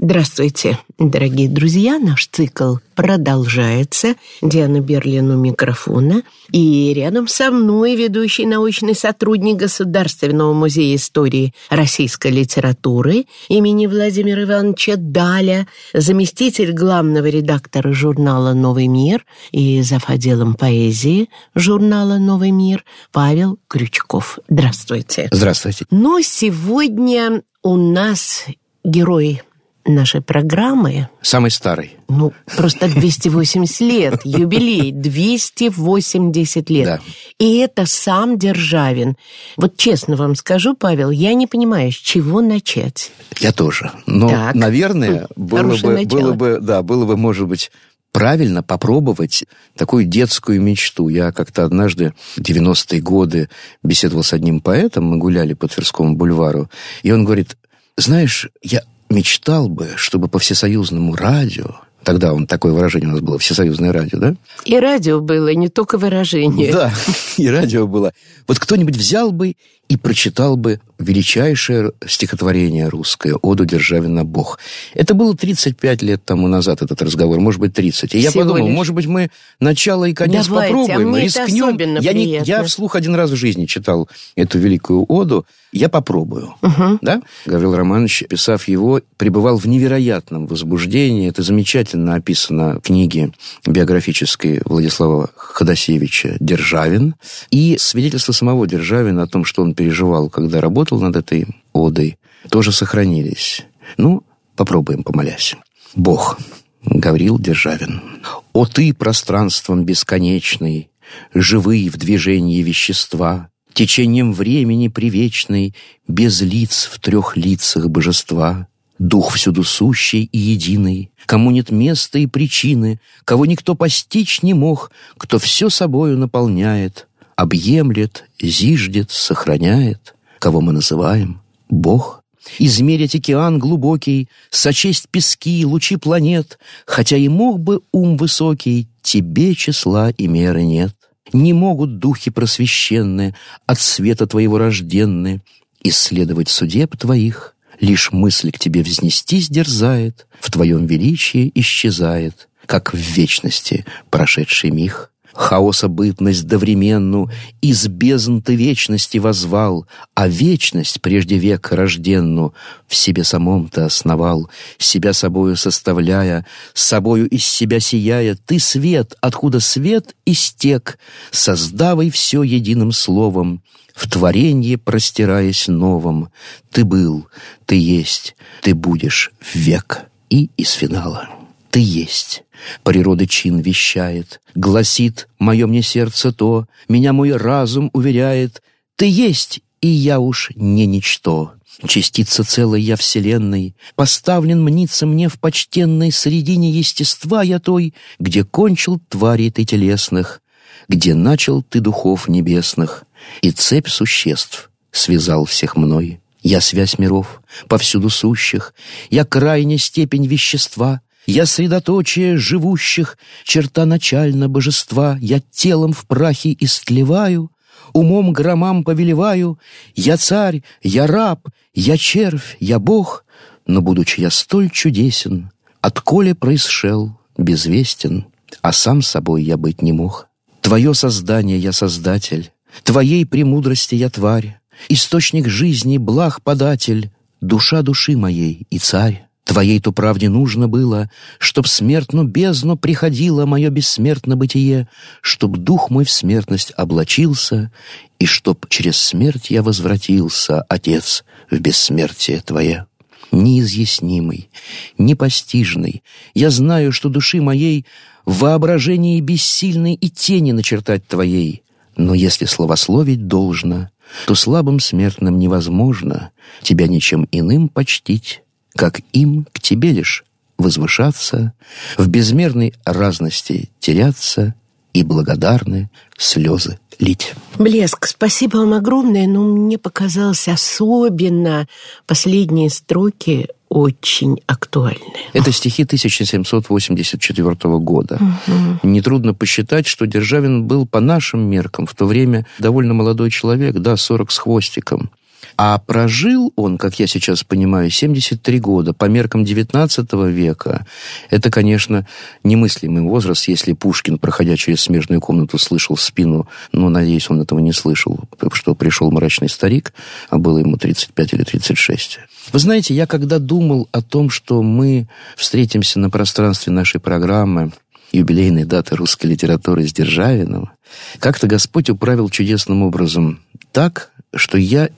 Здравствуйте, дорогие друзья! Наш цикл продолжается. Диана Берлин у микрофона. И рядом со мной ведущий научный сотрудник Государственного музея истории российской литературы имени Владимира Ивановича Даля, заместитель главного редактора журнала «Новый мир» и зав. отделом поэзии журнала «Новый мир» Павел Крючков. Здравствуйте. Здравствуйте. Но сегодня у нас герой нашей программы. Самый старый. Ну, просто 280 лет, юбилей, 280 лет. Да. И это сам Державин. Вот честно вам скажу, Павел, я не понимаю, с чего начать. Я тоже. Но, так. наверное, было бы, было бы, да, было бы, может быть, правильно попробовать такую детскую мечту. Я как-то однажды в 90-е годы беседовал с одним поэтом, мы гуляли по Тверскому бульвару, и он говорит, знаешь, я мечтал бы, чтобы по всесоюзному радио Тогда он такое выражение у нас было, всесоюзное радио, да? И радио было, не только выражение. Да, и радио было. Вот кто-нибудь взял бы и прочитал бы величайшее стихотворение русское «Оду Державина Бог». Это было 35 лет тому назад, этот разговор, может быть, 30. И я Всего подумал, лишь. может быть, мы начало и конец Давайте, попробуем, а мне рискнем. Это я, не, я вслух один раз в жизни читал эту великую оду. Я попробую. Угу. Да? Гаврил Романович, писав его, пребывал в невероятном возбуждении. Это замечательно описано в книге биографической Владислава Ходосевича «Державин». И свидетельство самого Державина о том, что он переживал, когда работал над этой одой, тоже сохранились. Ну, попробуем, помолясь. Бог, Гаврил Державин. «О ты, пространством бесконечный, живые в движении вещества, течением времени привечной, без лиц в трех лицах божества, дух всюду сущий и единый, кому нет места и причины, кого никто постичь не мог, кто все собою наполняет, объемлет, зиждет, сохраняет, кого мы называем Бог. Измерить океан глубокий, сочесть пески, лучи планет, хотя и мог бы ум высокий, тебе числа и меры нет. Не могут духи просвещенные, от света твоего рожденные, исследовать судеб твоих, лишь мысль к тебе взнестись дерзает, в твоем величии исчезает, как в вечности прошедший миг хаоса бытность довременну, из бездн ты вечности возвал, а вечность прежде век рожденну в себе самом ты основал, себя собою составляя, собою из себя сияя, ты свет, откуда свет истек, создавай все единым словом, в творенье простираясь новом, ты был, ты есть, ты будешь век и из финала ты есть. Природа чин вещает, гласит мое мне сердце то, меня мой разум уверяет, ты есть, и я уж не ничто. Частица целой я вселенной, поставлен мниться мне в почтенной средине естества я той, где кончил твари ты телесных, где начал ты духов небесных, и цепь существ связал всех мной. Я связь миров, повсюду сущих, я крайняя степень вещества, я средоточие живущих, черта начально божества, Я телом в прахе истлеваю, умом громам повелеваю, Я царь, я раб, я червь, я бог, Но, будучи я столь чудесен, Отколе происшел, безвестен, А сам собой я быть не мог. Твое создание я создатель, Твоей премудрости я тварь, Источник жизни, благ податель, Душа души моей и царь. Твоей-то правде нужно было, Чтоб смертну бездну приходило Мое бессмертно бытие, Чтоб дух мой в смертность облачился, И чтоб через смерть я возвратился, Отец, в бессмертие Твое. Неизъяснимый, непостижный, Я знаю, что души моей В воображении бессильной И тени начертать Твоей. Но если словословить должно, То слабым смертным невозможно Тебя ничем иным почтить, как им к тебе лишь возвышаться, в безмерной разности теряться и благодарные слезы лить. Блеск, спасибо вам огромное, но мне показалось особенно последние строки очень актуальны. Это стихи 1784 года. Угу. Нетрудно посчитать, что Державин был по нашим меркам в то время довольно молодой человек, да, 40 с хвостиком. А прожил он, как я сейчас понимаю, 73 года. По меркам XIX века это, конечно, немыслимый возраст, если Пушкин, проходя через смежную комнату, слышал спину, но, надеюсь, он этого не слышал, что пришел мрачный старик, а было ему 35 или 36. Вы знаете, я когда думал о том, что мы встретимся на пространстве нашей программы, юбилейной даты русской литературы с Державиным, как-то Господь управил чудесным образом так, что я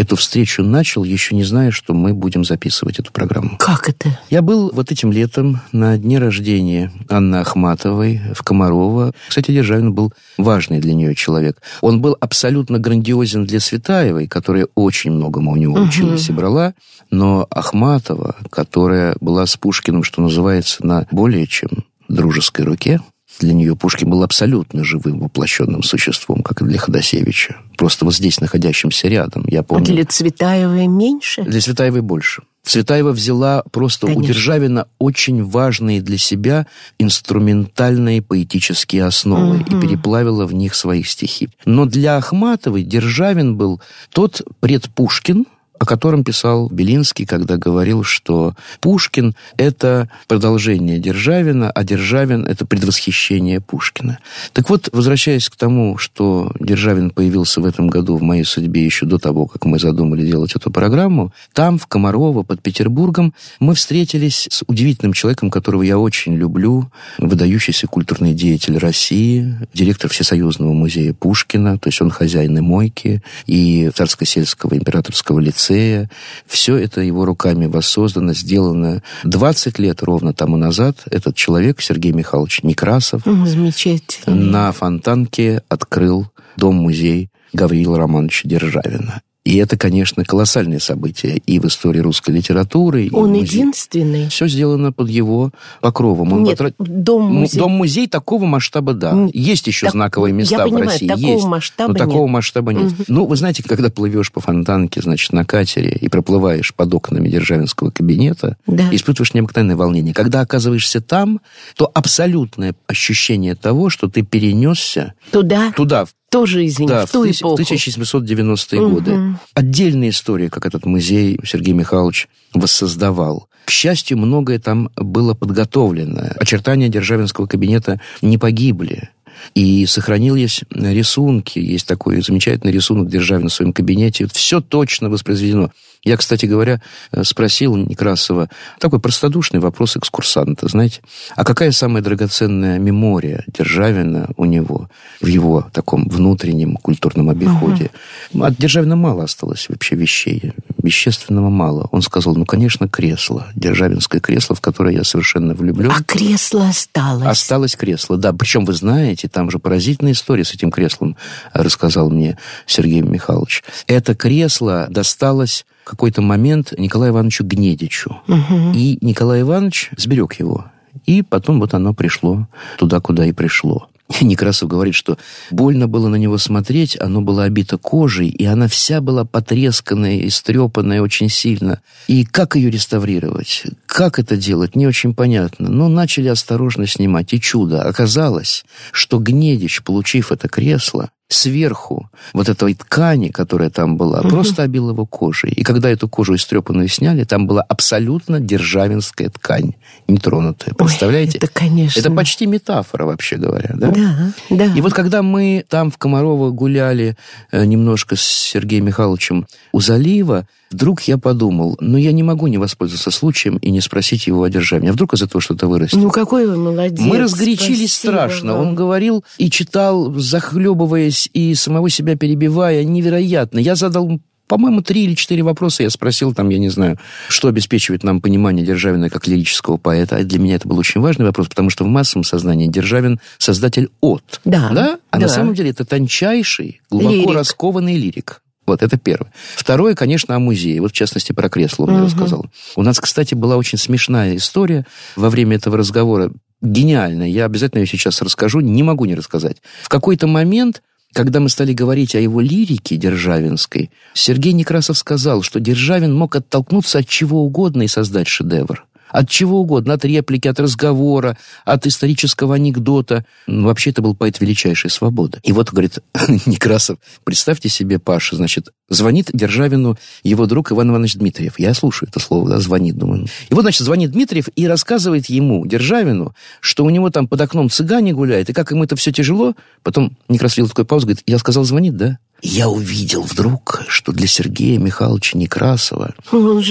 эту встречу начал, еще не зная, что мы будем записывать эту программу. Как это? Я был вот этим летом на дне рождения Анны Ахматовой в Комарова. Кстати, Державин был важный для нее человек. Он был абсолютно грандиозен для Светаевой, которая очень многому у него угу. училась и брала. Но Ахматова, которая была с Пушкиным, что называется, на более чем дружеской руке, для нее Пушкин был абсолютно живым, воплощенным существом, как и для Ходосевича. Просто вот здесь, находящимся рядом, я помню. А для Цветаевой меньше? Для Цветаевой больше. Цветаева взяла просто Конечно. у Державина очень важные для себя инструментальные поэтические основы угу. и переплавила в них свои стихи. Но для Ахматовой Державин был тот предпушкин, о котором писал Белинский, когда говорил, что Пушкин – это продолжение Державина, а Державин – это предвосхищение Пушкина. Так вот, возвращаясь к тому, что Державин появился в этом году в моей судьбе еще до того, как мы задумали делать эту программу, там, в Комарово, под Петербургом, мы встретились с удивительным человеком, которого я очень люблю, выдающийся культурный деятель России, директор Всесоюзного музея Пушкина, то есть он хозяин и мойки, и Царско-сельского императорского лицея, лицея. Все это его руками воссоздано, сделано 20 лет ровно тому назад. Этот человек, Сергей Михайлович Некрасов, Замечательно. на Фонтанке открыл дом-музей Гавриила Романовича Державина. И это, конечно, колоссальное событие и в истории русской литературы. Он единственный. Все сделано под его покровом. Он Нет, потра... дом-музей. Дом-музей такого масштаба, да. Есть еще так, знаковые места я в понимаю, России. Такого есть, масштаба но нет. такого масштаба нет. Угу. Ну, вы знаете, когда плывешь по фонтанке, значит, на катере и проплываешь под окнами Державинского кабинета, да. испытываешь необыкновенное волнение. Когда оказываешься там, то абсолютное ощущение того, что ты перенесся туда, туда тоже, извини, да, в ту в эпоху. 1790-е угу. годы. Отдельная история, как этот музей Сергей Михайлович воссоздавал. К счастью, многое там было подготовлено. Очертания Державинского кабинета не погибли. И сохранились рисунки. Есть такой замечательный рисунок Державина в своем кабинете. Все точно воспроизведено. Я, кстати говоря, э, спросил Некрасова такой простодушный вопрос экскурсанта, знаете, а какая самая драгоценная мемория Державина у него в его таком внутреннем культурном обиходе? Угу. От Державина мало осталось вообще вещей, вещественного мало. Он сказал, ну, конечно, кресло, державинское кресло, в которое я совершенно влюблен. А кресло осталось? Осталось кресло, да. Причем, вы знаете, там же поразительная история с этим креслом, рассказал мне Сергей Михайлович. Это кресло досталось какой-то момент Николаю Ивановичу Гнедичу. Угу. И Николай Иванович сберег его. И потом вот оно пришло туда, куда и пришло. Некрасов говорит, что больно было на него смотреть, оно было обито кожей, и она вся была потресканная, истрепанная очень сильно. И как ее реставрировать? Как это делать? Не очень понятно. Но начали осторожно снимать. И чудо. Оказалось, что Гнедич, получив это кресло, сверху вот этой ткани, которая там была, угу. просто обил его кожей. И когда эту кожу истрепанную сняли, там была абсолютно державинская ткань, нетронутая. Представляете? Ой, это, конечно. Это почти метафора, вообще говоря. Да? да, да. И вот когда мы там в Комарово гуляли э, немножко с Сергеем Михайловичем у залива, Вдруг я подумал, ну я не могу не воспользоваться случаем и не спросить его о державе. А вдруг из этого что-то вырастет? Ну какой вы молодец. Мы разгорячились Спасибо страшно. вам. Он говорил и читал, захлебываясь и самого себя перебивая. Невероятно. Я задал по-моему, три или четыре вопроса я спросил, там, я не знаю, что обеспечивает нам понимание Державина как лирического поэта. А для меня это был очень важный вопрос, потому что в массовом сознании Державин – создатель от. Да. да? А да. на самом деле это тончайший, глубоко Лирик. раскованный лирик. Вот, это первое. Второе, конечно, о музее. Вот, в частности, про кресло он мне Мгм. рассказал. У нас, кстати, была очень смешная история. Во время этого разговора гениальная. Я обязательно ее сейчас расскажу, не могу не рассказать. В какой-то момент когда мы стали говорить о его лирике Державинской, Сергей Некрасов сказал, что Державин мог оттолкнуться от чего угодно и создать шедевр. От чего угодно, от реплики, от разговора, от исторического анекдота. Ну, вообще, это был поэт величайшей свободы. И вот, говорит Некрасов, представьте себе, Паша, значит, звонит Державину его друг Иван Иванович Дмитриев. Я слушаю это слово, да, звонит, думаю. И вот, значит, звонит Дмитриев и рассказывает ему, Державину, что у него там под окном цыгане гуляют, и как ему это все тяжело. Потом Некрасов делал такой паузу, говорит, я сказал, звонит, да? я увидел вдруг, что для Сергея Михайловича Некрасова,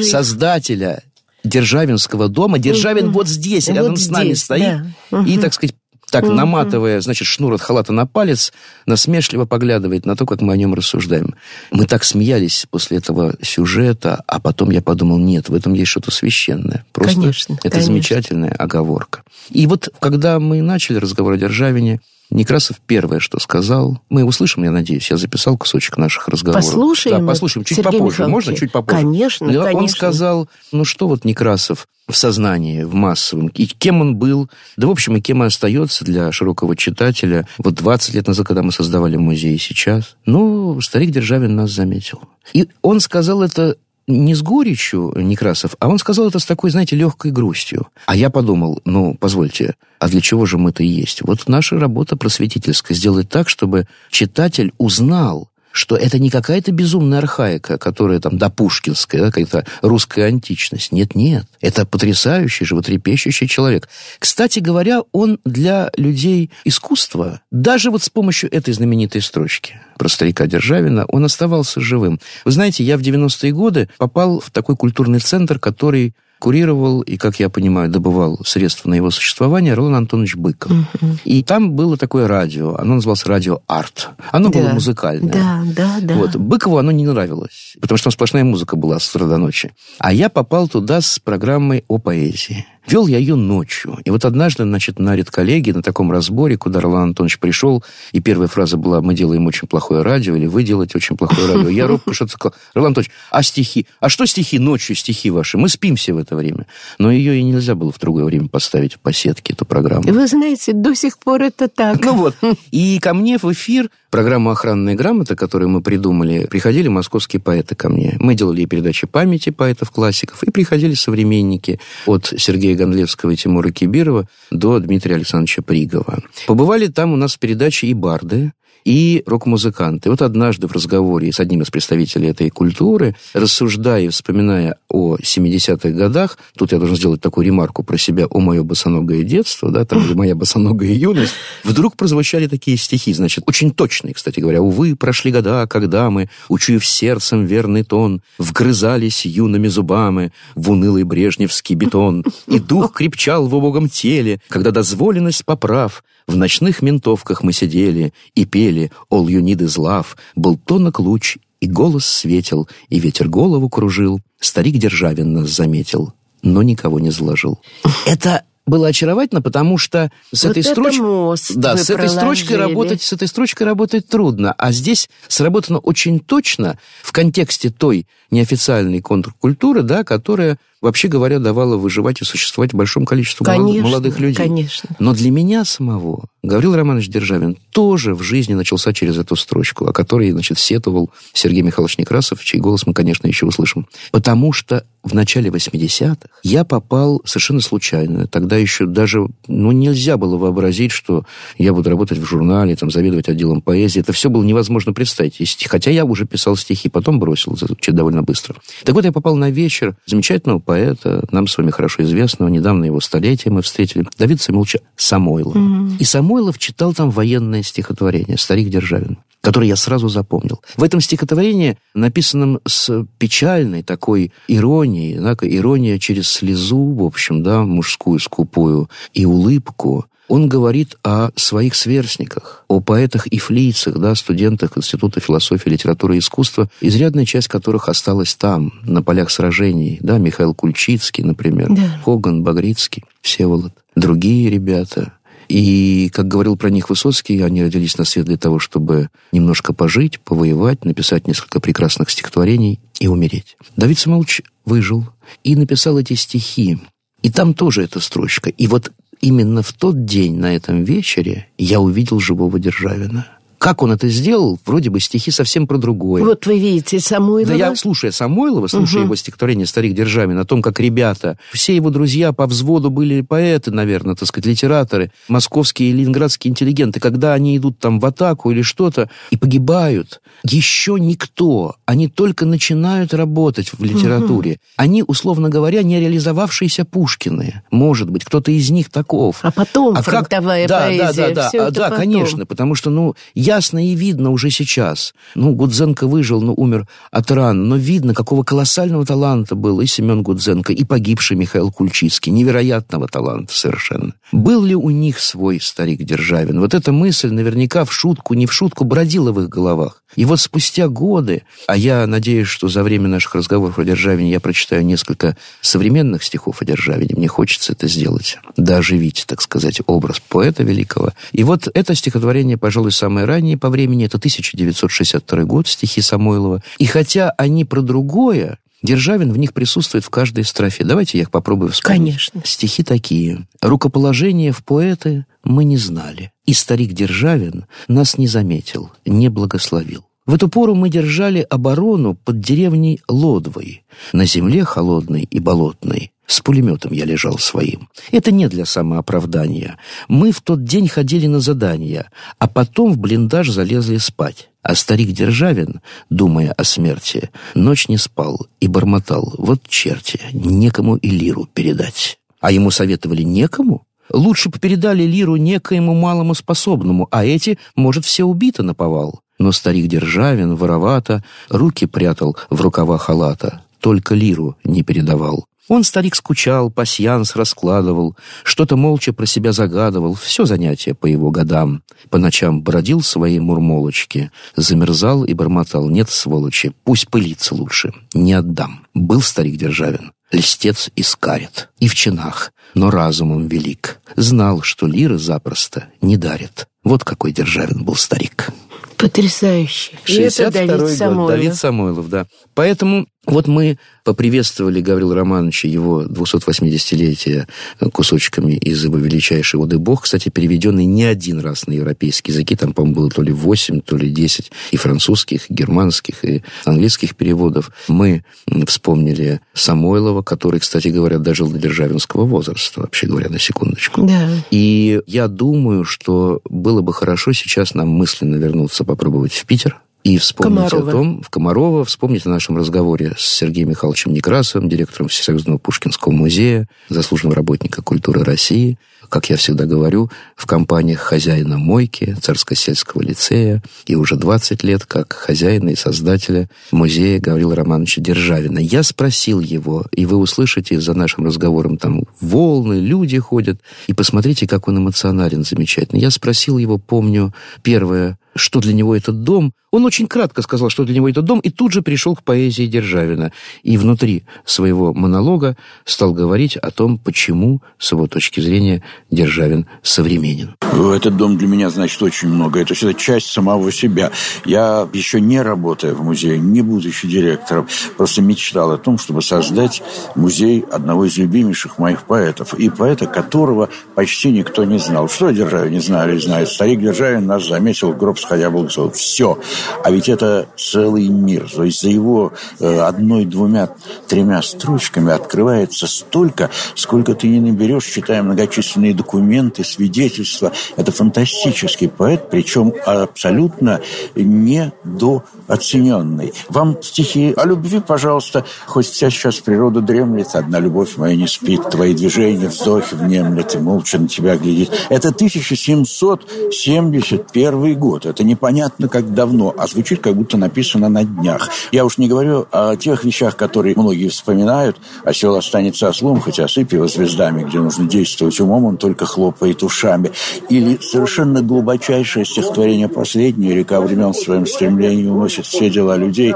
создателя Державинского дома. Державин угу. вот здесь, вот рядом здесь, с нами стоит. Да. И, так сказать, так, угу. наматывая, значит, шнур от халата на палец, насмешливо поглядывает на то, как мы о нем рассуждаем. Мы так смеялись после этого сюжета, а потом я подумал, нет, в этом есть что-то священное. Просто конечно, это конечно. замечательная оговорка. И вот, когда мы начали разговор о Державине, Некрасов первое, что сказал, мы услышим, я надеюсь, я записал кусочек наших разговоров. Послушаем. Да, послушаем чуть Сергей попозже. Можно чуть попозже? Конечно, да, конечно. Он сказал, ну что вот Некрасов в сознании, в массовом, и кем он был, да, в общем, и кем и остается для широкого читателя. Вот 20 лет назад, когда мы создавали музей, сейчас. Ну, старик Державин нас заметил. И он сказал это не с горечью Некрасов, а он сказал это с такой, знаете, легкой грустью. А я подумал, ну, позвольте, а для чего же мы-то есть? Вот наша работа просветительская сделать так, чтобы читатель узнал, что это не какая-то безумная архаика, которая там до Пушкинская, да, какая-то русская античность. Нет-нет, это потрясающий, животрепещущий человек. Кстати говоря, он для людей искусства, даже вот с помощью этой знаменитой строчки про старика Державина, он оставался живым. Вы знаете, я в 90-е годы попал в такой культурный центр, который курировал и, как я понимаю, добывал средства на его существование Ролан Антонович Быков. Угу. И там было такое радио, оно называлось радио «Арт». Оно да. было музыкальное. Да, да, да. Вот. Быкову оно не нравилось, потому что там сплошная музыка была с утра до ночи. А я попал туда с программой о поэзии. Вел я ее ночью. И вот однажды, значит, на редколлегии, на таком разборе, куда Ролан Антонович пришел, и первая фраза была «Мы делаем очень плохое радио» или «Вы делаете очень плохое радио». Я робко что-то сказал. Ролан Антонович, а стихи? А что стихи ночью, стихи ваши? Мы спим все в это время. Но ее и нельзя было в другое время поставить по сетке, эту программу. Вы знаете, до сих пор это так. Ну вот. И ко мне в эфир программу «Охранная грамота», которую мы придумали, приходили московские поэты ко мне. Мы делали передачи памяти поэтов-классиков, и приходили современники от Сергея Гондлевского и Тимура Кибирова до Дмитрия Александровича Пригова. Побывали там у нас в передаче и барды, и рок-музыканты. Вот однажды в разговоре с одним из представителей этой культуры, рассуждая и вспоминая о 70-х годах, тут я должен сделать такую ремарку про себя, о мое босоногое детство, да, там, моя босоногая юность, вдруг прозвучали такие стихи, значит, очень точные, кстати говоря. «Увы, прошли года, когда мы, учуяв сердцем верный тон, вгрызались юными зубами в унылый брежневский бетон, и дух крепчал в убогом теле, когда дозволенность поправ, в ночных ментовках мы сидели и пели «All you need is love», был тонок луч, и голос светил, и ветер голову кружил. Старик Державин нас заметил, но никого не заложил. Это было очаровательно, потому что с вот этой строчкой... да, с этой строчкой работать, с этой строчкой работать трудно. А здесь сработано очень точно в контексте той неофициальной контркультуры, да, которая вообще говоря, давала выживать и существовать большому количеству конечно, молодых людей. Конечно. Но для меня самого Гаврил Романович Державин тоже в жизни начался через эту строчку, о которой, значит, сетовал Сергей Михайлович Некрасов, чей голос мы, конечно, еще услышим. Потому что в начале 80-х я попал совершенно случайно. Тогда еще даже, ну, нельзя было вообразить, что я буду работать в журнале, там, заведовать отделом поэзии. Это все было невозможно представить. Хотя я уже писал стихи, потом бросил довольно быстро. Так вот, я попал на вечер замечательного поэта, нам с вами хорошо известного, недавно его столетие мы встретили, Давида Самиловича Самойлова. Mm-hmm. И Самойлов читал там военное стихотворение «Старик Державин» который я сразу запомнил. В этом стихотворении, написанном с печальной такой иронией, да, ирония через слезу, в общем, да, мужскую скупую, и улыбку, он говорит о своих сверстниках, о поэтах и флийцах, да, студентах Института философии, литературы и искусства, изрядная часть которых осталась там, на полях сражений. Да, Михаил Кульчицкий, например, да. Хоган, Багрицкий, Всеволод, другие ребята. И, как говорил про них Высоцкий, они родились на свет для того, чтобы немножко пожить, повоевать, написать несколько прекрасных стихотворений и умереть. Давид Самолович выжил и написал эти стихи. И там тоже эта строчка. И вот именно в тот день на этом вечере я увидел живого Державина. Как он это сделал? Вроде бы стихи совсем про другое. Вот вы видите Самойлова. Да я, слушая Самойлова, слушая угу. его стихотворение «Старик Державин», о том, как ребята, все его друзья по взводу были поэты, наверное, так сказать, литераторы, московские и ленинградские интеллигенты, когда они идут там в атаку или что-то и погибают, еще никто, они только начинают работать в литературе. Угу. Они, условно говоря, не реализовавшиеся Пушкины. Может быть, кто-то из них таков. А потом а фронтовая как... поэзия. Да, да, да, да, да, конечно, потому что, ну, ясно и видно уже сейчас. Ну, Гудзенко выжил, но умер от ран, но видно, какого колоссального таланта был и Семен Гудзенко, и погибший Михаил Кульчицкий. Невероятного таланта совершенно. Был ли у них свой старик Державин? Вот эта мысль наверняка в шутку, не в шутку бродила в их головах. И вот спустя годы, а я надеюсь, что за время наших разговоров о Державине я прочитаю несколько современных стихов о Державине, мне хочется это сделать, да оживить, так сказать, образ поэта великого. И вот это стихотворение, пожалуй, самое раннее, по времени, это 1962 год, стихи Самойлова. И хотя они про другое, Державин в них присутствует в каждой строфе. Давайте я их попробую вспомнить. Конечно. Стихи такие. «Рукоположение в поэты мы не знали, и старик Державин нас не заметил, не благословил. В эту пору мы держали оборону под деревней Лодвой, на земле холодной и болотной, с пулеметом я лежал своим. Это не для самооправдания. Мы в тот день ходили на задания, а потом в блиндаж залезли спать. А старик Державин, думая о смерти, ночь не спал и бормотал. Вот черти, некому и лиру передать. А ему советовали некому? Лучше бы передали лиру некоему малому способному, а эти, может, все убиты наповал. Но старик Державин воровато руки прятал в рукава халата, только лиру не передавал. Он, старик, скучал, пасьянс раскладывал, что-то молча про себя загадывал, все занятие по его годам. По ночам бродил свои мурмолочки, замерзал и бормотал. Нет, сволочи, пусть пылится лучше, не отдам. Был старик Державин, льстец и скарит, и в чинах, но разумом велик. Знал, что лиры запросто не дарит. Вот какой Державин был старик. Потрясающе. 62 Давид Самойлов. Давид Самойлов, да. Поэтому вот мы поприветствовали Гаврила Романовича его 280-летие кусочками из его величайшей оды «Бог», кстати, переведенный не один раз на европейские языки, там, по-моему, было то ли 8, то ли 10 и французских, и германских, и английских переводов. Мы вспомнили Самойлова, который, кстати говоря, дожил до державинского возраста, вообще говоря, на секундочку. Да. И я думаю, что было бы хорошо сейчас нам мысленно вернуться, попробовать в Питер, и вспомнить Комарова. о том, в Комарова, вспомнить о нашем разговоре с Сергеем Михайловичем Некрасовым, директором Всесоюзного Пушкинского музея, заслуженным работником культуры России, как я всегда говорю, в компаниях хозяина мойки Царско-сельского лицея и уже 20 лет как хозяина и создателя музея Гаврила Романовича Державина. Я спросил его, и вы услышите за нашим разговором там волны, люди ходят, и посмотрите, как он эмоционален, замечательно. Я спросил его, помню, первое, что для него этот дом. Он очень кратко сказал, что для него этот дом, и тут же пришел к поэзии Державина. И внутри своего монолога стал говорить о том, почему, с его точки зрения, Державин современен. Этот дом для меня значит очень много. Это всегда часть самого себя. Я еще не работая в музее, не будучи директором, просто мечтал о том, чтобы создать музей одного из любимейших моих поэтов. И поэта, которого почти никто не знал. Что о Державине знали, знает. Старик Державин нас заметил гроб сходя благословил. Все. А ведь это целый мир. То есть за его э, одной, двумя, тремя строчками открывается столько, сколько ты не наберешь, читая многочисленные документы, свидетельства. Это фантастический поэт, причем абсолютно недооцененный. Вам стихи о любви, пожалуйста, хоть вся сейчас природа дремлет, одна любовь моя не спит, твои движения, вздохи внемлет и молча на тебя глядит. Это 1771 год. Это непонятно как давно, а звучит как будто написано на днях. Я уж не говорю о тех вещах, которые многие вспоминают. Осел останется ослом, хотя осыпь его звездами, где нужно действовать умом, он только хлопает ушами. Или совершенно глубочайшее стихотворение последнее, река времен в своем стремлении уносит все дела людей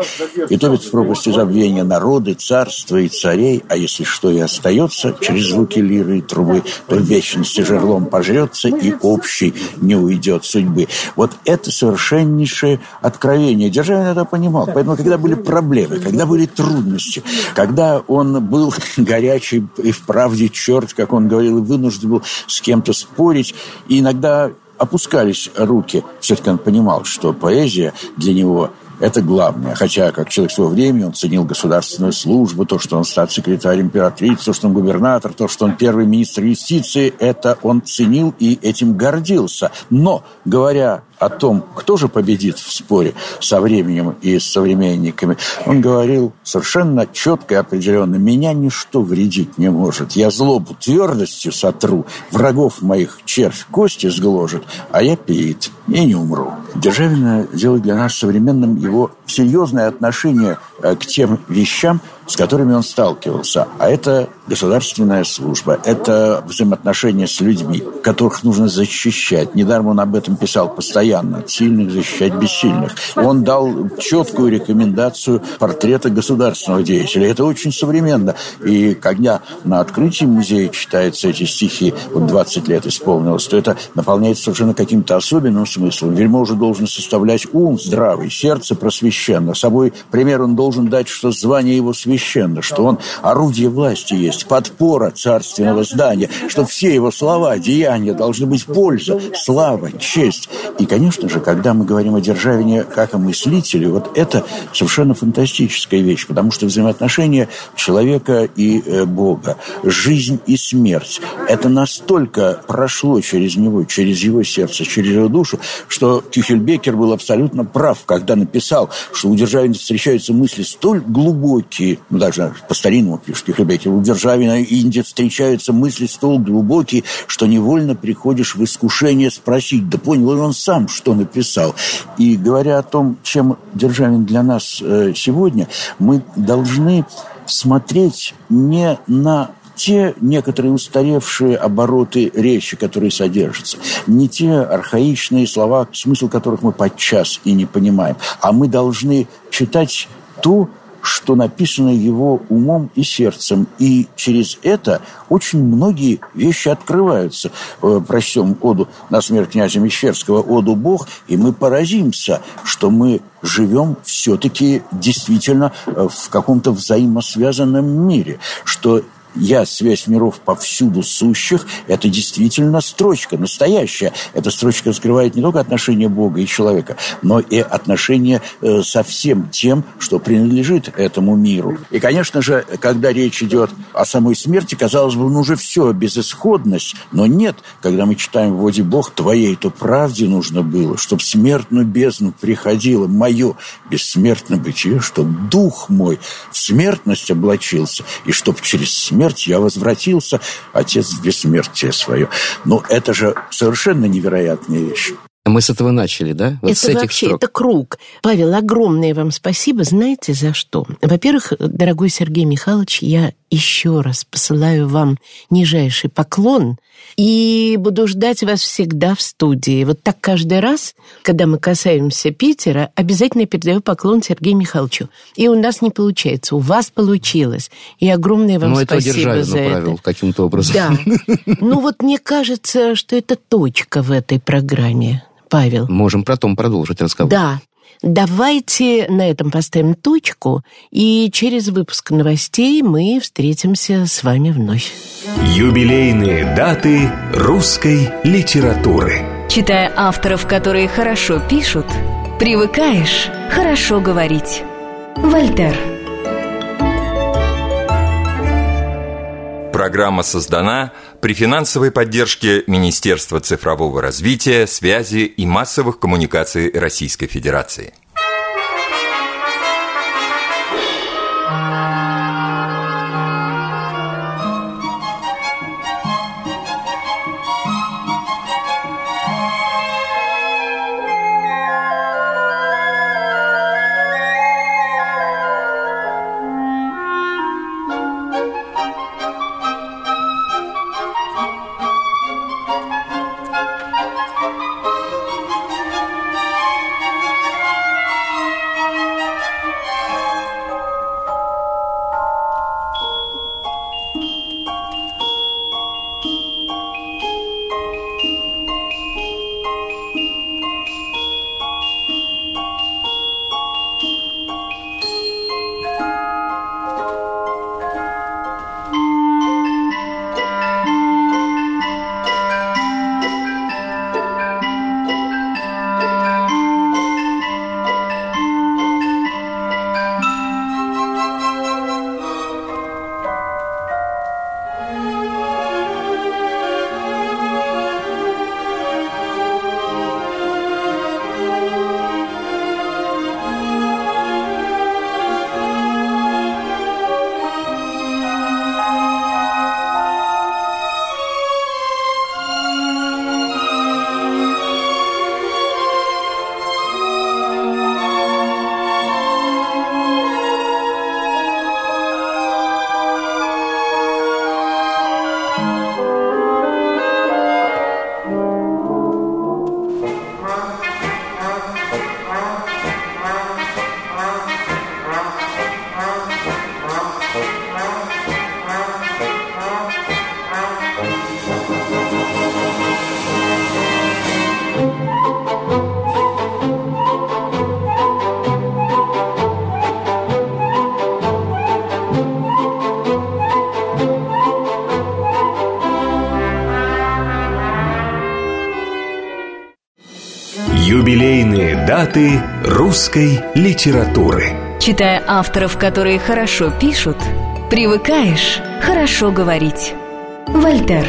и топит в пропасти забвения народы, царства и царей, а если что и остается, через звуки лиры и трубы, то в вечности жерлом пожрется и общий не уйдет судьбы. Вот это совершеннейшее откровение. Державин это понимал. Поэтому, когда были проблемы, когда были трудности, когда он был горячий и в правде черт, как он говорил, и вынужден был с кем-то спорить. И иногда опускались руки. Все-таки он понимал, что поэзия для него это главное. Хотя, как человек своего времени, он ценил государственную службу, то, что он статс-секретарь императрицы, то, что он губернатор, то, что он первый министр юстиции, это он ценил и этим гордился. Но, говоря о том, кто же победит в споре со временем и с современниками, он говорил совершенно четко и определенно, меня ничто вредить не может. Я злобу твердостью сотру, врагов моих червь кости сгложит, а я пеет и не умру. Державина делает для нас современным его серьезное отношение э, к тем вещам, с которыми он сталкивался. А это государственная служба, это взаимоотношения с людьми, которых нужно защищать. Недаром он об этом писал постоянно. Сильных защищать бессильных. Он дал четкую рекомендацию портрета государственного деятеля. Это очень современно. И когда на открытии музея читаются эти стихи, вот 20 лет исполнилось, то это наполняется совершенно каким-то особенным смыслом. Вельможа должен составлять ум здравый, сердце просвещенно. Собой пример он должен дать, что звание его священно что он орудие власти есть, подпора царственного здания, что все его слова, деяния должны быть польза, слава, честь. И, конечно же, когда мы говорим о Державине как о мыслителе, вот это совершенно фантастическая вещь, потому что взаимоотношения человека и э, Бога, жизнь и смерть, это настолько прошло через него, через его сердце, через его душу, что Кюхельбекер был абсолютно прав, когда написал, что у Державина встречаются мысли столь глубокие, ну, даже по-старинному пишут Кюхельбекер, у и Индии встречаются мысли столь глубокие, что невольно приходишь в искушение спросить, да понял ли он сам, что написал. И говоря о том, чем Державин для нас э, сегодня, мы должны смотреть не на те некоторые устаревшие обороты речи, которые содержатся, не те архаичные слова, смысл которых мы подчас и не понимаем, а мы должны читать ту что написано его умом и сердцем. И через это очень многие вещи открываются. Э, прочтем оду на смерть князя Мещерского, оду «Бог», и мы поразимся, что мы живем все-таки действительно э, в каком-то взаимосвязанном мире, что «Я – связь миров повсюду сущих» – это действительно строчка, настоящая. Эта строчка раскрывает не только отношения Бога и человека, но и отношения э, со всем тем, что принадлежит этому миру. И, конечно же, когда речь идет о самой смерти, казалось бы, ну уже все, безысходность. Но нет, когда мы читаем в «Воде Бог, твоей то правде нужно было, чтобы смертную бездну приходило мое бессмертное бытие, чтобы дух мой в смертность облачился, и чтобы через смерть смерть я возвратился, отец в бессмертие свое. Но это же совершенно невероятная вещь. Мы с этого начали, да? Вот это с этих вообще, строк. это круг. Павел, огромное вам спасибо. Знаете, за что? Во-первых, дорогой Сергей Михайлович, я еще раз посылаю вам нижайший поклон и буду ждать вас всегда в студии. Вот так каждый раз, когда мы касаемся Питера, обязательно передаю поклон Сергею Михайловичу. И у нас не получается, у вас получилось. И огромное вам ну, спасибо это за правил, это. каким-то образом. Да. Ну вот мне кажется, что это точка в этой программе. Павел. Можем потом продолжить разговор. Да. Давайте на этом поставим точку, и через выпуск новостей мы встретимся с вами вновь. Юбилейные даты русской литературы. Читая авторов, которые хорошо пишут, привыкаешь хорошо говорить. Вольтер. Программа создана при финансовой поддержке Министерства цифрового развития, связи и массовых коммуникаций Российской Федерации. Даты русской литературы. Читая авторов, которые хорошо пишут, привыкаешь хорошо говорить. Вольтер.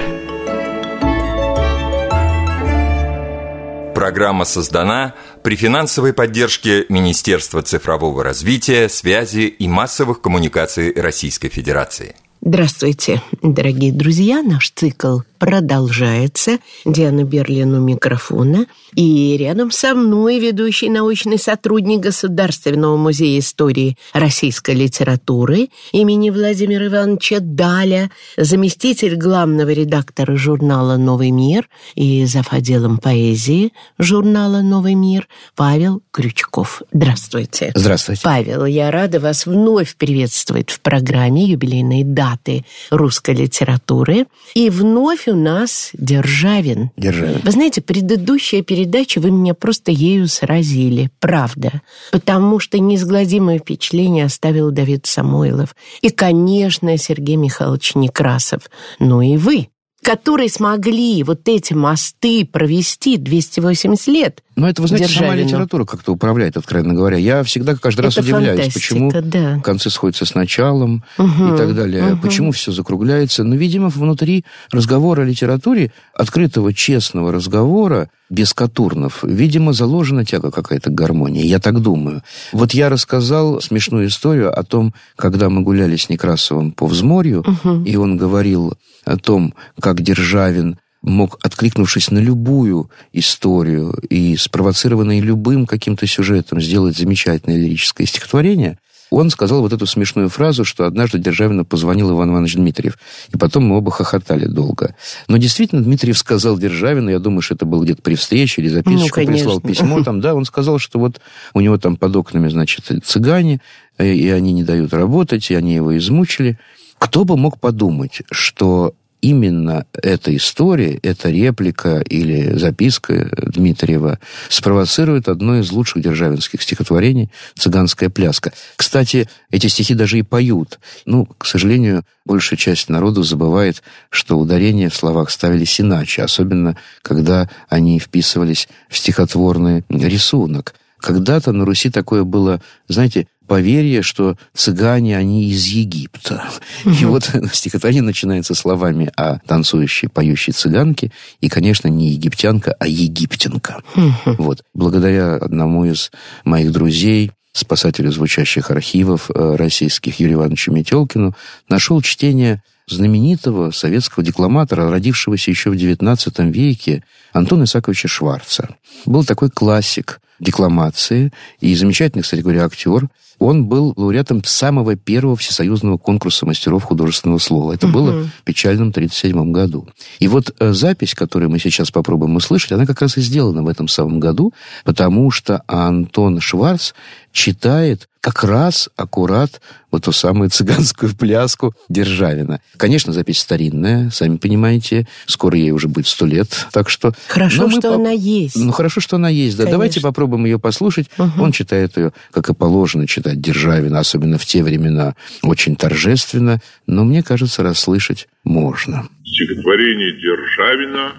Программа создана при финансовой поддержке Министерства цифрового развития, связи и массовых коммуникаций Российской Федерации. Здравствуйте, дорогие друзья. Наш цикл продолжается. Диана Берлин у микрофона. И рядом со мной ведущий научный сотрудник Государственного музея истории российской литературы имени Владимира Ивановича Даля, заместитель главного редактора журнала «Новый мир» и зав. отделом поэзии журнала «Новый мир» Павел Крючков. Здравствуйте. Здравствуйте. Павел, я рада вас вновь приветствовать в программе юбилейной даты русской литературы. И вновь у нас Державин. Державин. Вы знаете, предыдущая передача, вы меня просто ею сразили. Правда. Потому что неизгладимое впечатление оставил Давид Самойлов. И, конечно, Сергей Михайлович Некрасов. Ну и вы которые смогли вот эти мосты провести 280 лет. Но это, вы знаете, Державину. сама литература как-то управляет, откровенно говоря. Я всегда каждый раз Это удивляюсь, почему да. концы сходятся с началом Мгм, и так далее. мгм. Почему все закругляется. Но, видимо, внутри разговора о литературе, открытого, честного разговора, без катурнов, видимо, заложена тяга какая-то к гармонии. Я так думаю. Вот я рассказал смешную историю о том, когда мы гуляли с Некрасовым по взморью, и он говорил о том, как Державин мог, откликнувшись на любую историю и спровоцированный любым каким-то сюжетом, сделать замечательное лирическое стихотворение, он сказал вот эту смешную фразу, что однажды Державину позвонил Иван Иванович Дмитриев. И потом мы оба хохотали долго. Но действительно, Дмитриев сказал Державину, я думаю, что это было где-то при встрече или записочку, Ну, конечно. прислал письмо там, да, он сказал, что вот у него там под окнами, значит, цыгане, и они не дают работать, и они его измучили. Кто бы мог подумать, что именно эта история, эта реплика или записка Дмитриева спровоцирует одно из лучших державинских стихотворений «Цыганская пляска». Кстати, эти стихи даже и поют. Ну, к сожалению, большая часть народу забывает, что ударения в словах ставились иначе, особенно когда они вписывались в стихотворный рисунок. Когда-то на Руси такое было, знаете, поверье, что цыгане, они из Египта. И вот стихотворение начинается словами о танцующей, поющей цыганке, и, конечно, не египтянка, а египтянка. Вот. Благодаря одному из моих друзей, спасателю звучащих архивов э, российских Юрию Ивановичу Метелкину, нашел чтение знаменитого советского декламатора, родившегося еще в XIX веке, Антона Исаковича Шварца. Был такой классик декламации и замечательный, кстати говоря, актер. Он был лауреатом самого первого всесоюзного конкурса мастеров художественного слова. Это было в печальном 1937 году. И вот э, запись, которую мы сейчас попробуем услышать, она как раз и сделана в этом самом году, потому что Антон Шварц читает как раз аккурат вот ту самую цыганскую пляску Державина. Конечно, запись старинная, сами понимаете, скоро ей уже будет сто лет, так что... Хорошо, что поп- она есть. Ну, хорошо, что она есть, да. Конечно. Давайте попробуем ее послушать. Он читает ее, как и положено читать Державина, особенно в те времена, очень торжественно, но мне кажется, расслышать можно. Стихотворение Державина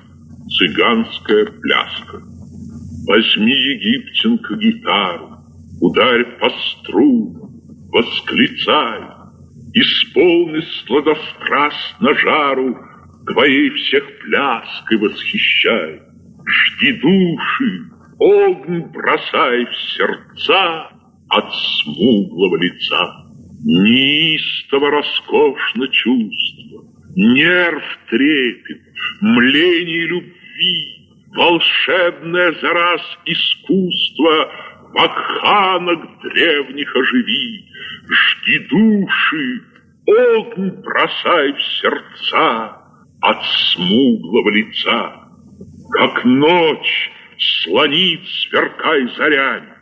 «Цыганская пляска». Возьми, египтянка, гитару, Ударь по струнам, восклицай, Исполни на жару, Твоей всех пляской восхищай. Жги души, огонь бросай в сердца От смуглого лица. Неистово роскошно чувство, Нерв трепет, мление любви, Волшебное за раз искусство Вакханок древних оживи, Жги души, огонь бросай в сердца От смуглого лица. Как ночь слонит, сверкай зарями,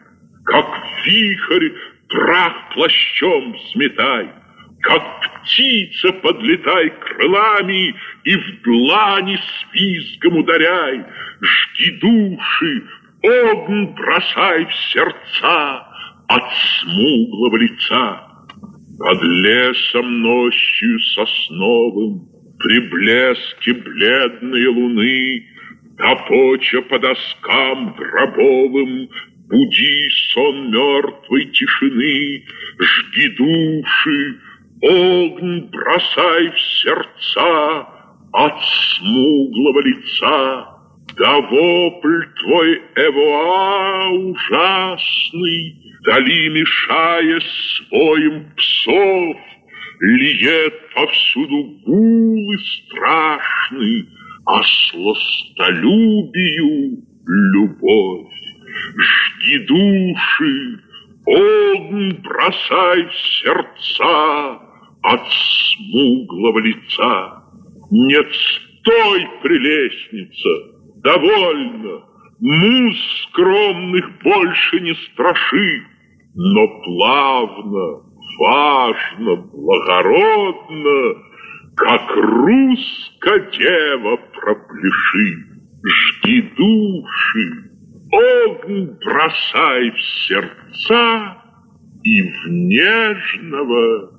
Как вихрь прах плащом сметай, Как птица подлетай крылами И в длани с визгом ударяй, Жги души, огонь бросай в сердца От смуглого лица. Под лесом ночью сосновым При блеске бледной луны Топоча по доскам гробовым Буди сон мертвой тишины, жги души, Огонь бросай в сердца от смуглого лица. Да вопль твой, Эвоа, ужасный, Вдали мешая своим псов, Льет повсюду гул и страшный, А сластолюбию любовь. Жги души, огонь бросай сердца От смуглого лица. Нет, стой, прелестница, довольно, Муз скромных больше не страши, Но плавно, важно, благородно, Как русская дева пропляши, Жги души, огонь бросай в сердца И в нежного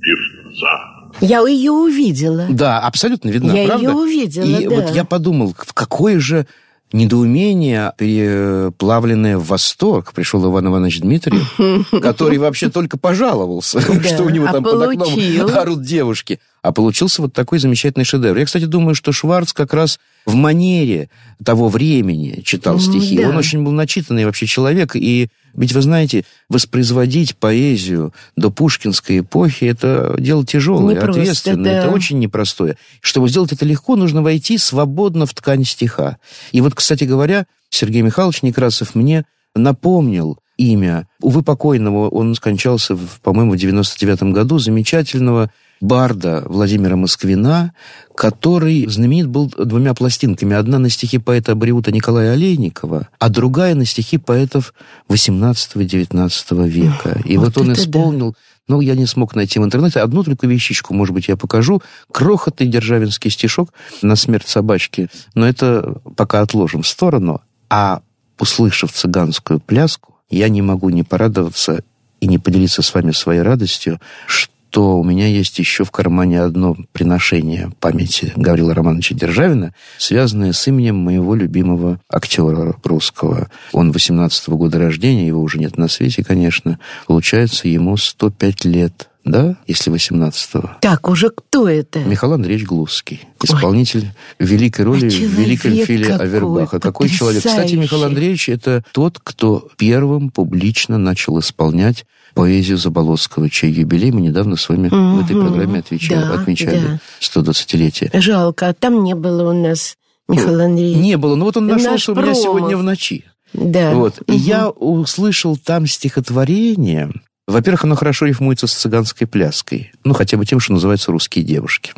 певца. Я ее увидела. Да, абсолютно видно, Я правда? ее увидела, И да. вот я подумал, в какое же недоумение, переплавленное в восторг, пришел Иван Иванович Дмитриев, который вообще только пожаловался, что у него а там под окном орут девушки. А получился вот такой замечательный шедевр. Я, кстати, думаю, что Шварц как раз в манере того времени читал Ну, стихи. да. Он очень был начитанный вообще человек, и ведь вы знаете, воспроизводить поэзию до пушкинской эпохи это дело тяжелое, Непросто, ответственное, да. это очень непростое. Чтобы сделать это легко, нужно войти свободно в ткань стиха. И вот, кстати говоря, Сергей Михайлович Некрасов мне напомнил имя, увы, покойного, он скончался, по-моему, в 99 году, замечательного барда Владимира Москвина, который знаменит был двумя пластинками. Одна на стихи поэта Абриута Николая Олейникова, а другая на стихи поэтов 18-19 века. И вот, вот он исполнил ну, я не смог найти в интернете. Одну только вещичку, может быть, я покажу. Крохотный державинский стишок на смерть собачки. Но это пока отложим в сторону. А услышав цыганскую пляску, я не могу не порадоваться и не поделиться с вами своей радостью, что у меня есть еще в кармане одно приношение памяти Гаврила Романовича Державина, связанное с именем моего любимого актера русского. Он 18-го года рождения, его уже нет на свете, конечно. Получается, ему 105 лет. Да, если 18-го. Так, уже кто это? Михаил Андреевич Глузский, исполнитель великой роли А в великом фильме Авербаха. Какой человек? Кстати, Михаил. Андреевич это тот, кто первым публично начал исполнять поэзию Заболоцкого, чей юбилей мы недавно с вами в этой программе отвечали, Да, отмечали да. 120-летие. Жалко, а там не было у нас Михаил Андреевич. Не было, но вот он Наш нашелся у меня промах. сегодня в ночи. Да. Вот. И Мгм. я услышал там стихотворение. Во-первых, оно хорошо рифмуется с цыганской пляской. Ну, хотя бы тем, что называется «Русские девушки».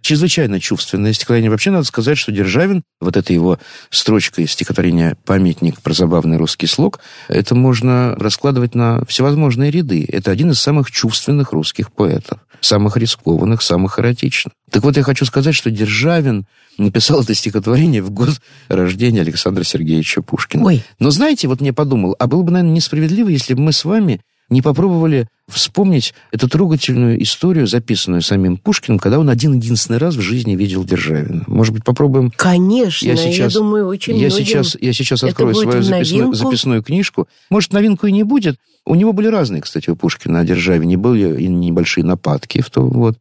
Чрезвычайно чувственное стихотворение. Вообще, надо сказать, что Державин, вот эта его строчка из стихотворения «Памятник про забавный русский слог», это можно раскладывать на всевозможные ряды. Это один из самых чувственных русских поэтов. Самых рискованных, самых эротичных. Так вот, я хочу сказать, что Державин написал это стихотворение в год рождения Александра Сергеевича Пушкина. Ой. Но знаете, вот мне подумал, а было бы, наверное, несправедливо, если бы мы с вами не попробовали вспомнить эту трогательную историю, записанную самим Пушкиным, когда он один-единственный раз в жизни видел Державина. Может быть, попробуем... Конечно, я, Я сейчас, думаю, очень я сейчас, я сейчас открою свою записную, записную книжку. Может, новинку и не будет. У него были разные, кстати, у Пушкина о Державине. Были и небольшие нападки в то, вот.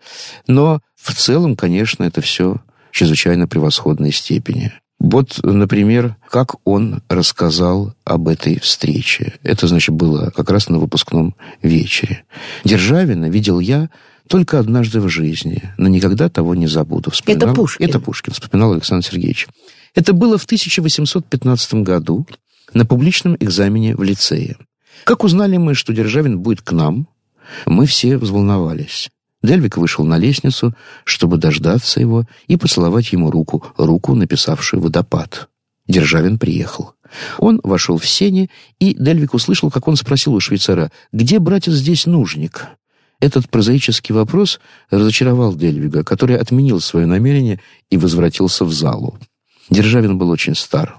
Но в целом, конечно, это все чрезвычайно превосходной степени. Вот, например, как он рассказал об этой встрече. Это, значит, было как раз на выпускном вечере. Державина видел я только однажды в жизни, но никогда того не забуду. Вспоминал- Это Пушкин. Это Пушкин, вспоминал Александр Сергеевич. Это было в 1815 году на публичном экзамене в лицее. Как узнали мы, что Державин будет к нам, мы все взволновались. Дельвик вышел на лестницу, чтобы дождаться его и поцеловать ему руку, руку, написавшую «Водопад». Державин приехал. Он вошел в сени, и Дельвик услышал, как он спросил у швейцара, «Где, братец, здесь нужник?» Этот прозаический вопрос разочаровал Дельвига, который отменил свое намерение и возвратился в залу. Державин был очень стар.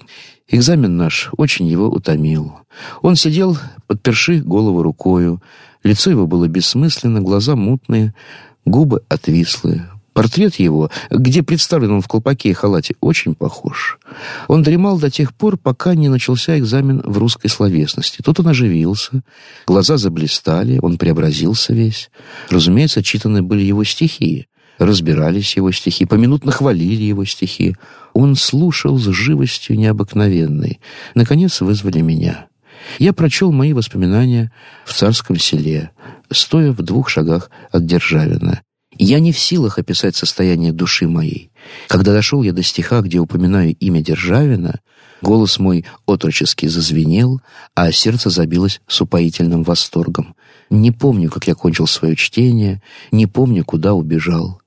Экзамен наш очень его утомил. Он сидел, подперши голову рукою. Лицо его было бессмысленно, глаза мутные, губы отвислые, Портрет его, где представлен он в колпаке и халате, очень похож. Он дремал до тех пор, пока не начался экзамен в русской словесности. Тут он оживился, глаза заблистали, он преобразился весь. Разумеется, читаны были его стихи, разбирались его стихи, поминутно хвалили его стихи. Он слушал с живостью необыкновенной. Наконец вызвали меня. Я прочел мои воспоминания в царском селе, стоя в двух шагах от Державина. Я не в силах описать состояние души моей. Когда дошел я до стиха, где упоминаю имя Державина, голос мой отрочески зазвенел, а сердце забилось с упоительным восторгом. Не помню, как я кончил свое чтение, не помню, куда убежал.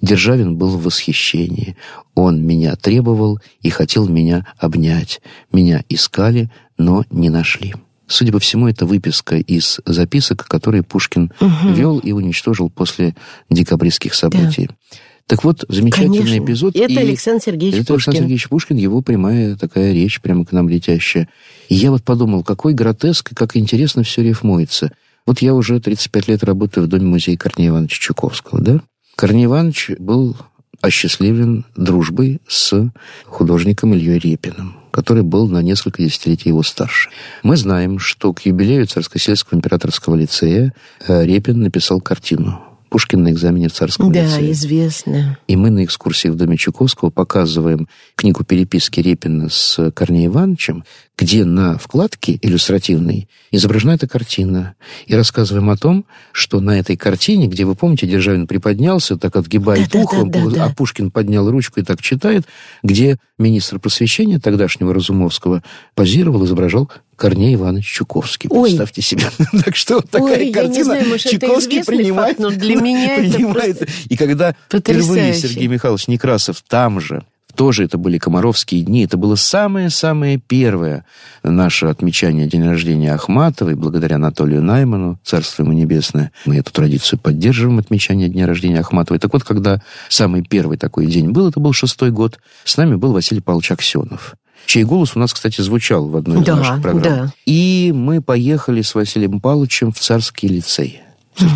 Державин был в восхищении. Он меня требовал и хотел меня обнять. Меня искали, но не нашли. Судя по всему, это выписка из записок, которые Пушкин угу. вел и уничтожил после декабристских событий. Да. Так вот, замечательный Конечно. эпизод. Это и Александр Сергеевич это Пушкин. Александр Сергеевич Пушкин, его прямая такая речь, прямо к нам летящая. И я вот подумал, какой гротеск, как интересно все рифмуется. Вот я уже 35 лет работаю в Доме-музея Корнея Ивановича Чуковского, да? Корней Иванович был осчастливлен дружбой с художником Ильей Репиным который был на несколько десятилетий его старше. Мы знаем, что к юбилею Царско-сельского императорского лицея э, Репин написал картину Пушкин на экзамене в царском да, лицее. Да, известно. И мы на экскурсии в Доме Чуковского показываем книгу переписки Репина с Корнеем Ивановичем, где на вкладке иллюстративной изображена эта картина. И рассказываем о том, что на этой картине, где, вы помните, Державин приподнялся, так отгибает да, ухо, да, да, да, а Пушкин поднял ручку и так читает, где министр просвещения тогдашнего Разумовского позировал, изображал Корней Иванович Чуковский. Ой. Представьте себе. так что вот такая Ой, картина знаю, может, Чуковский принимает. Факт, но для меня принимает. это И когда потрясающе. впервые Сергей Михайлович Некрасов там же тоже это были комаровские дни. Это было самое-самое первое наше отмечание день рождения Ахматовой, благодаря Анатолию Найману, царство ему небесное. Мы эту традицию поддерживаем, отмечание дня рождения Ахматовой. Так вот, когда самый первый такой день был, это был шестой год, с нами был Василий Павлович Аксенов чей голос у нас, кстати, звучал в одной из да, наших программ. Да. И мы поехали с Василием Павловичем в Царский лицей.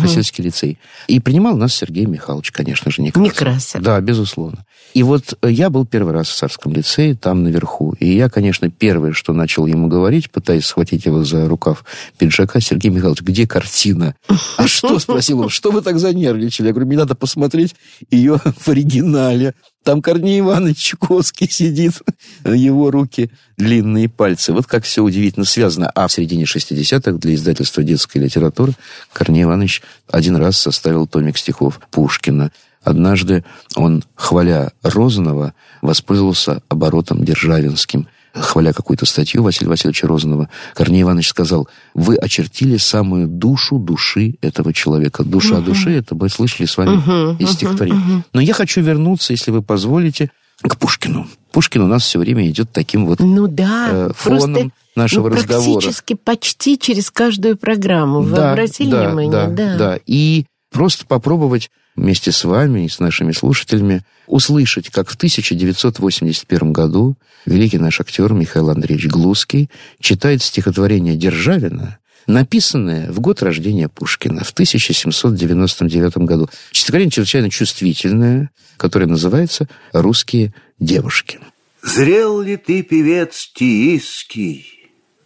Сельский лицей. И принимал нас Сергей Михайлович, конечно же, Некрасов. Некрасов. Да, безусловно. И вот я был первый раз в Царском лицее, там наверху. И я, конечно, первое, что начал ему говорить, пытаясь схватить его за рукав пиджака, Сергей Михайлович, где картина? А что, спросил он, что вы так занервничали? Я говорю, мне надо посмотреть ее в оригинале. Там Корней Иванович Чуковский сидит, его руки, длинные пальцы. Вот как все удивительно связано. А в середине 60-х для издательства детской литературы Корней Иванович один раз составил томик стихов Пушкина. Однажды он, хваля Розанова, воспользовался оборотом державинским. Хваля какую-то статью Василия Васильевича Розанова, Корней Иванович сказал, вы очертили самую душу души этого человека. Душа угу. души, это мы слышали с вами угу, из стихотворения. Угу. Но я хочу вернуться, если вы позволите, к Пушкину. Пушкин у нас все время идет таким вот ну, да, э, фоном нашего ну, разговора. Практически почти через каждую программу. Вы да, обратили да, внимание? Да, да, да. И просто попробовать вместе с вами и с нашими слушателями услышать, как в 1981 году великий наш актер Михаил Андреевич Глузский читает стихотворение Державина, написанное в год рождения Пушкина, в 1799 году. Стихотворение чрезвычайно чувствительное, которое называется «Русские девушки». Зрел ли ты, певец тииский,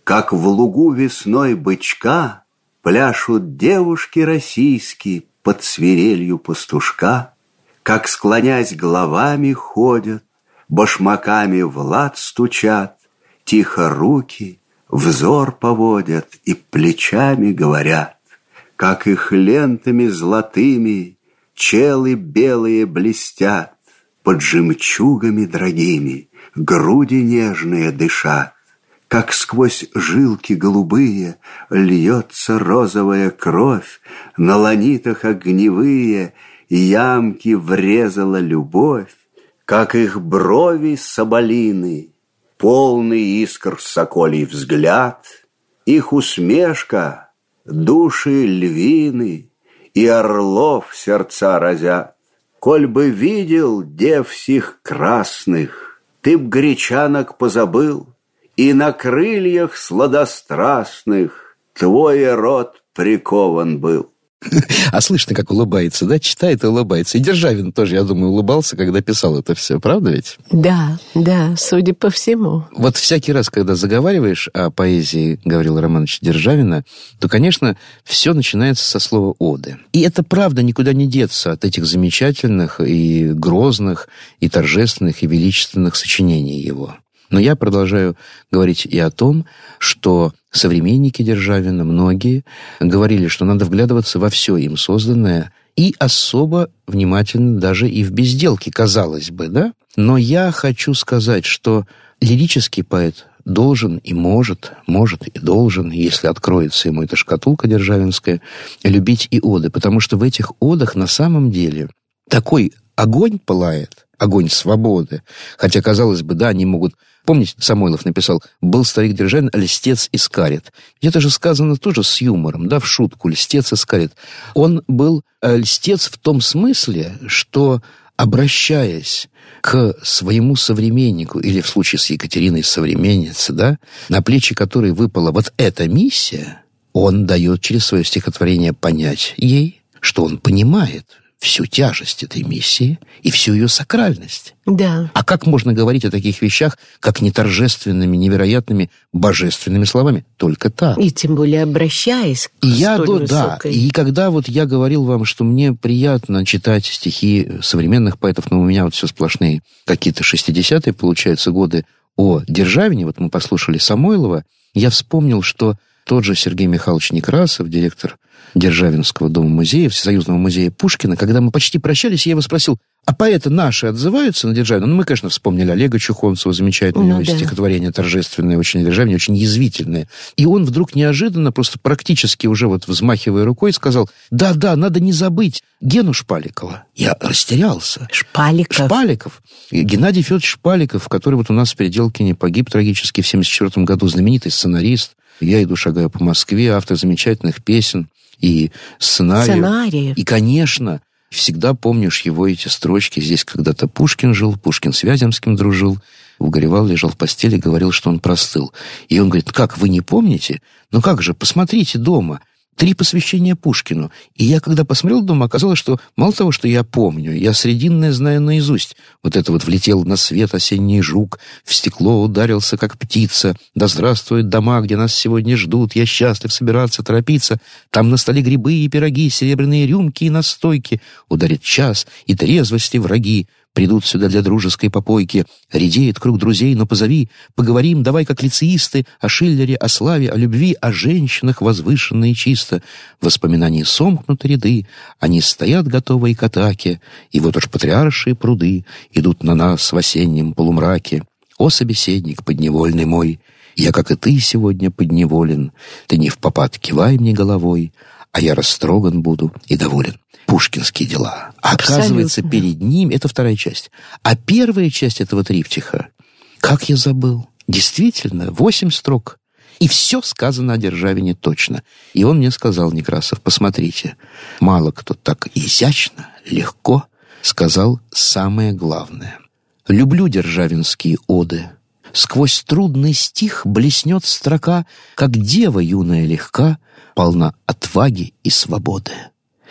как в лугу весной бычка Пляшут девушки российские под свирелью пастушка, Как, склонясь головами, ходят, Башмаками в лад стучат, Тихо руки, взор поводят И плечами говорят, Как их лентами золотыми Челы белые блестят, Под жемчугами дорогими Груди нежные дышат, Как сквозь жилки голубые Льется розовая кровь, На ланитах огневые Ямки врезала любовь, Как их брови соболины, Полный искр соколий взгляд, Их усмешка души львины И орлов сердца разят. Коль бы видел дев сих красных, ты б гречанок позабыл, И на крыльях сладострастных Твой рот прикован был. А слышно, как улыбается, да? Читает и улыбается. И Державин тоже, я думаю, улыбался, когда писал это все, правда ведь? Да, да, судя по всему. Вот всякий раз, когда заговариваешь о поэзии Гаврила Романовича Державина, то, конечно, все начинается со слова «оды». И это правда никуда не деться от этих замечательных и грозных, и торжественных, и величественных сочинений его. Но я продолжаю говорить и о том, что современники Державина, многие, говорили, что надо вглядываться во все им созданное и особо внимательно даже и в безделке, казалось бы, да? Но я хочу сказать, что лирический поэт должен и может, может и должен, если откроется ему эта шкатулка державинская, любить и оды, потому что в этих одах на самом деле такой огонь пылает, огонь свободы. Хотя, казалось бы, да, они могут... Помните, Самойлов написал «Был старик Державин, льстец и скарит». Это же сказано тоже с юмором, да, в шутку, льстец и скарит. Он был э, льстец в том смысле, что, обращаясь к своему современнику, или в случае с Екатериной современнице, да, на плечи которой выпала вот эта миссия, он дает через свое стихотворение понять ей, что он понимает, всю тяжесть этой миссии и всю ее сакральность. Да. А как можно говорить о таких вещах, как неторжественными, невероятными, божественными словами? Только так. И тем более обращаясь к и я, столь да, да, и когда вот я говорил вам, что мне приятно читать стихи современных поэтов, но у меня вот все сплошные какие-то 60-е, получается, годы о Державине, вот мы послушали Самойлова, я вспомнил, что тот же Сергей Михайлович Некрасов, директор Державинского дома-музея, Всесоюзного музея Пушкина, когда мы почти прощались, я его спросил, а поэты наши отзываются на Державина? Ну, мы, конечно, вспомнили Олега Чухонцева, замечательное ну, да. стихотворение торжественное, очень Державине, очень язвительное. И он вдруг неожиданно, просто практически уже вот взмахивая рукой, сказал, да-да, надо не забыть Гену Шпаликова. Я растерялся. Шпаликов. Шпаликов. Геннадий Федорович Шпаликов, который вот у нас в Переделкине погиб трагически в 1974 году, знаменитый сценарист. «Я иду, шагаю по Москве», автор замечательных песен и сценариев. Сценариев. И, конечно, всегда помнишь его эти строчки. Здесь когда-то Пушкин жил, Пушкин с Вяземским дружил, угоревал, лежал в постели, говорил, что он простыл. И он говорит, как, вы не помните? Ну как же, посмотрите дома три посвящения Пушкину. И я, когда посмотрел дома, оказалось, что мало того, что я помню, я срединное знаю наизусть. Вот это вот влетел на свет осенний жук, в стекло ударился, как птица. Да здравствуют дома, где нас сегодня ждут, я счастлив собираться, торопиться. Там на столе грибы и пироги, серебряные рюмки и настойки. Ударит час, и трезвости враги. Придут сюда для дружеской попойки. Редеет круг друзей, но позови. Поговорим, давай, как лицеисты, о Шиллере, о славе, о любви, о женщинах возвышенно и чисто. Воспоминания сомкнуты ряды, они стоят готовые к атаке, и вот уж патриаршие пруды идут на нас в осеннем полумраке. О, собеседник подневольный мой, я, как и ты, сегодня подневолен. Ты не в попад кивай мне головой, а я растроган буду и доволен пушкинские дела. А оказывается, перед ним... Это вторая часть. А первая часть этого триптиха, как я забыл, действительно, восемь строк. И все сказано о Державине точно. И он мне сказал, Некрасов, посмотрите, мало кто так изящно, легко сказал самое главное. Люблю державинские оды. Сквозь трудный стих блеснет строка, как дева юная легка, полна отваги и свободы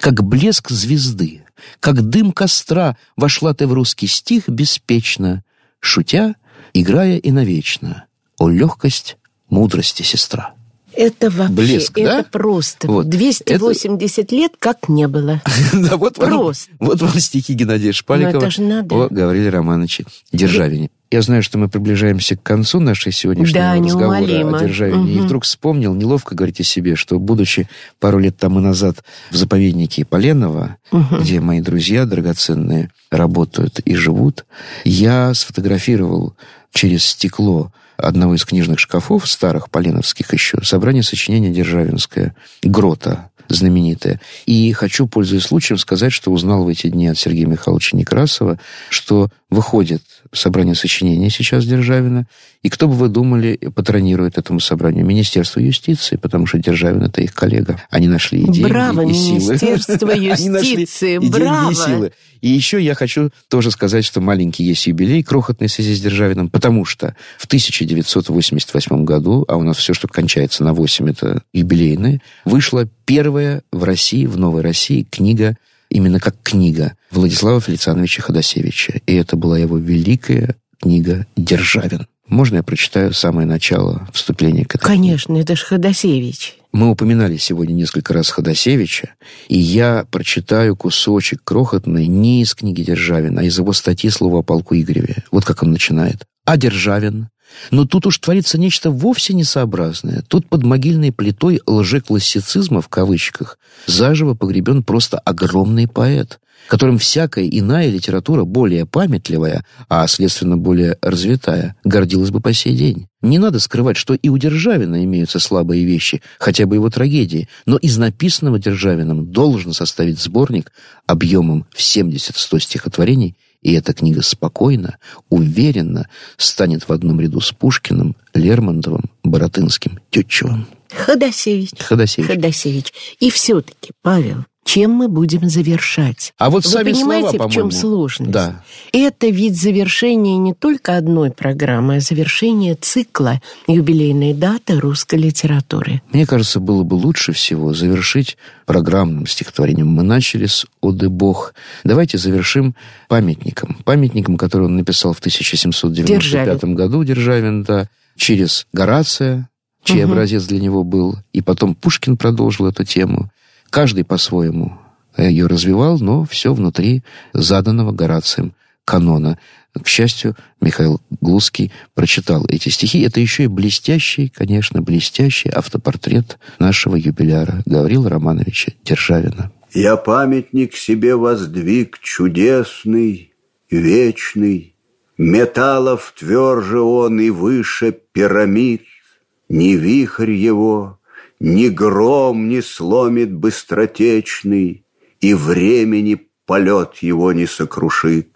как блеск звезды, как дым костра вошла ты в русский стих беспечно, шутя, играя и навечно. О легкость мудрости сестра. Это вообще, Блеск, это да? просто. Вот. 280 это... лет как не было. да, вот. Вам, вот вам стихи Геннадия Шпаликова это же надо. о Гавриле Романовиче Державине. Я знаю, что мы приближаемся к концу нашей сегодняшнего да, разговора неумолимо. о Державине. Угу. И вдруг вспомнил, неловко говорить о себе, что, будучи пару лет тому назад в заповеднике Поленова, угу. где мои друзья драгоценные работают и живут, я сфотографировал через стекло одного из книжных шкафов, старых поленовских еще, собрание сочинения Державинское, «Грота», знаменитая. И хочу, пользуясь случаем, сказать, что узнал в эти дни от Сергея Михайловича Некрасова, что выходит собрание сочинений сейчас Державина. И кто бы вы думали, патронирует этому собранию? Министерство юстиции, потому что Державин – это их коллега. Они нашли и деньги, Браво, и силы. Министерство юстиции, и браво! деньги, и силы. И еще я хочу тоже сказать, что маленький есть юбилей крохотный в связи с Державиным, потому что в 1988 году, а у нас все, что кончается на 8, это юбилейное, вышла первая в России, в Новой России книга именно как книга Владислава Фелициановича Ходосевича. И это была его великая книга «Державин». Можно я прочитаю самое начало вступления к этой Конечно, это ж Ходосевич. Мы упоминали сегодня несколько раз Ходосевича, и я прочитаю кусочек крохотный не из книги Державина, а из его статьи «Слово о полку Игореве». Вот как он начинает. «А Державин но тут уж творится нечто вовсе несообразное. Тут под могильной плитой лжеклассицизма, в кавычках, заживо погребен просто огромный поэт, которым всякая иная литература, более памятливая, а, следственно, более развитая, гордилась бы по сей день. Не надо скрывать, что и у Державина имеются слабые вещи, хотя бы его трагедии, но из написанного Державином должен составить сборник объемом в 70-100 стихотворений и эта книга спокойно, уверенно станет в одном ряду с Пушкиным, Лермонтовым, Боротынским, Тютчевым. Ходосевич. Ходосевич. Ходосевич. И все-таки, Павел, чем мы будем завершать? А вот Вы сами понимаете, слова, в чем сложность? Да. Это ведь завершение не только одной программы, а завершение цикла юбилейной даты русской литературы. Мне кажется, было бы лучше всего завершить программным стихотворением. Мы начали с «Оды Бог». Давайте завершим памятником. Памятником, который он написал в 1795 Державин. году, Державин, да, через Горация, чей Мгм. образец для него был. И потом Пушкин продолжил эту тему. Каждый по-своему ее развивал, но все внутри заданного Горацием канона. К счастью, Михаил Глузский прочитал эти стихи. Это еще и блестящий, конечно, блестящий автопортрет нашего юбиляра Гаврила Романовича Державина. Я памятник себе воздвиг чудесный, вечный, Металлов тверже он и выше пирамид. Ни вихрь его, ни гром не сломит быстротечный, И времени полет его не сокрушит.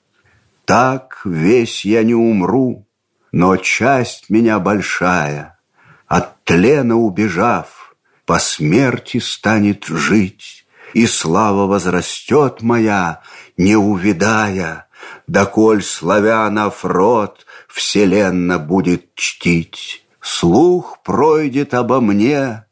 Так весь я не умру, но часть меня большая, От тлена убежав, по смерти станет жить, И слава возрастет моя, не увидая, Доколь славянов род вселенно будет чтить. Слух пройдет обо мне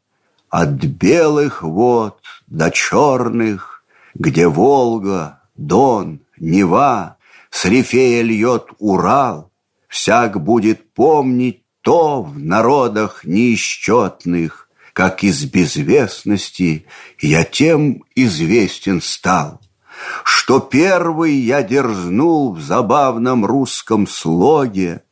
от белых вод до черных, Где Волга, Дон, Нева, с рифея льет Урал, Всяк будет помнить то в народах неисчетных, Как из безвестности я тем известен стал, Что первый я дерзнул в забавном русском слоге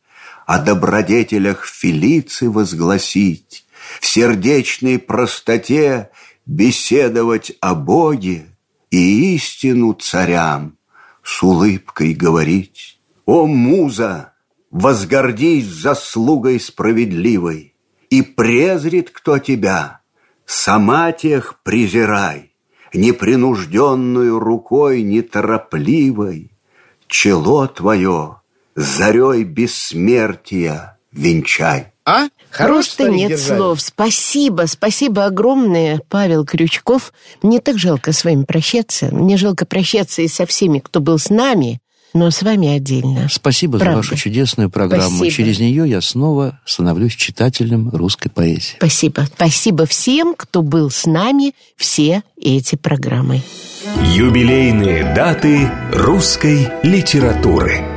О добродетелях Фелицы возгласить, В сердечной простоте беседовать о Боге И истину царям с улыбкой говорить. О, муза, возгордись заслугой справедливой, И презрит кто тебя, сама тех презирай, Непринужденную рукой неторопливой, Чело твое зарей бессмертия венчай. А? Просто нет слов. Спасибо, спасибо огромное, Павел Крючков. Мне так жалко с вами прощаться. Мне жалко прощаться и со всеми, кто был с нами, но с вами отдельно. Спасибо Правда. за вашу чудесную программу. Спасибо. Через нее я снова становлюсь читателем русской поэзии. Спасибо. Спасибо всем, кто был с нами все эти программы. Юбилейные даты русской литературы.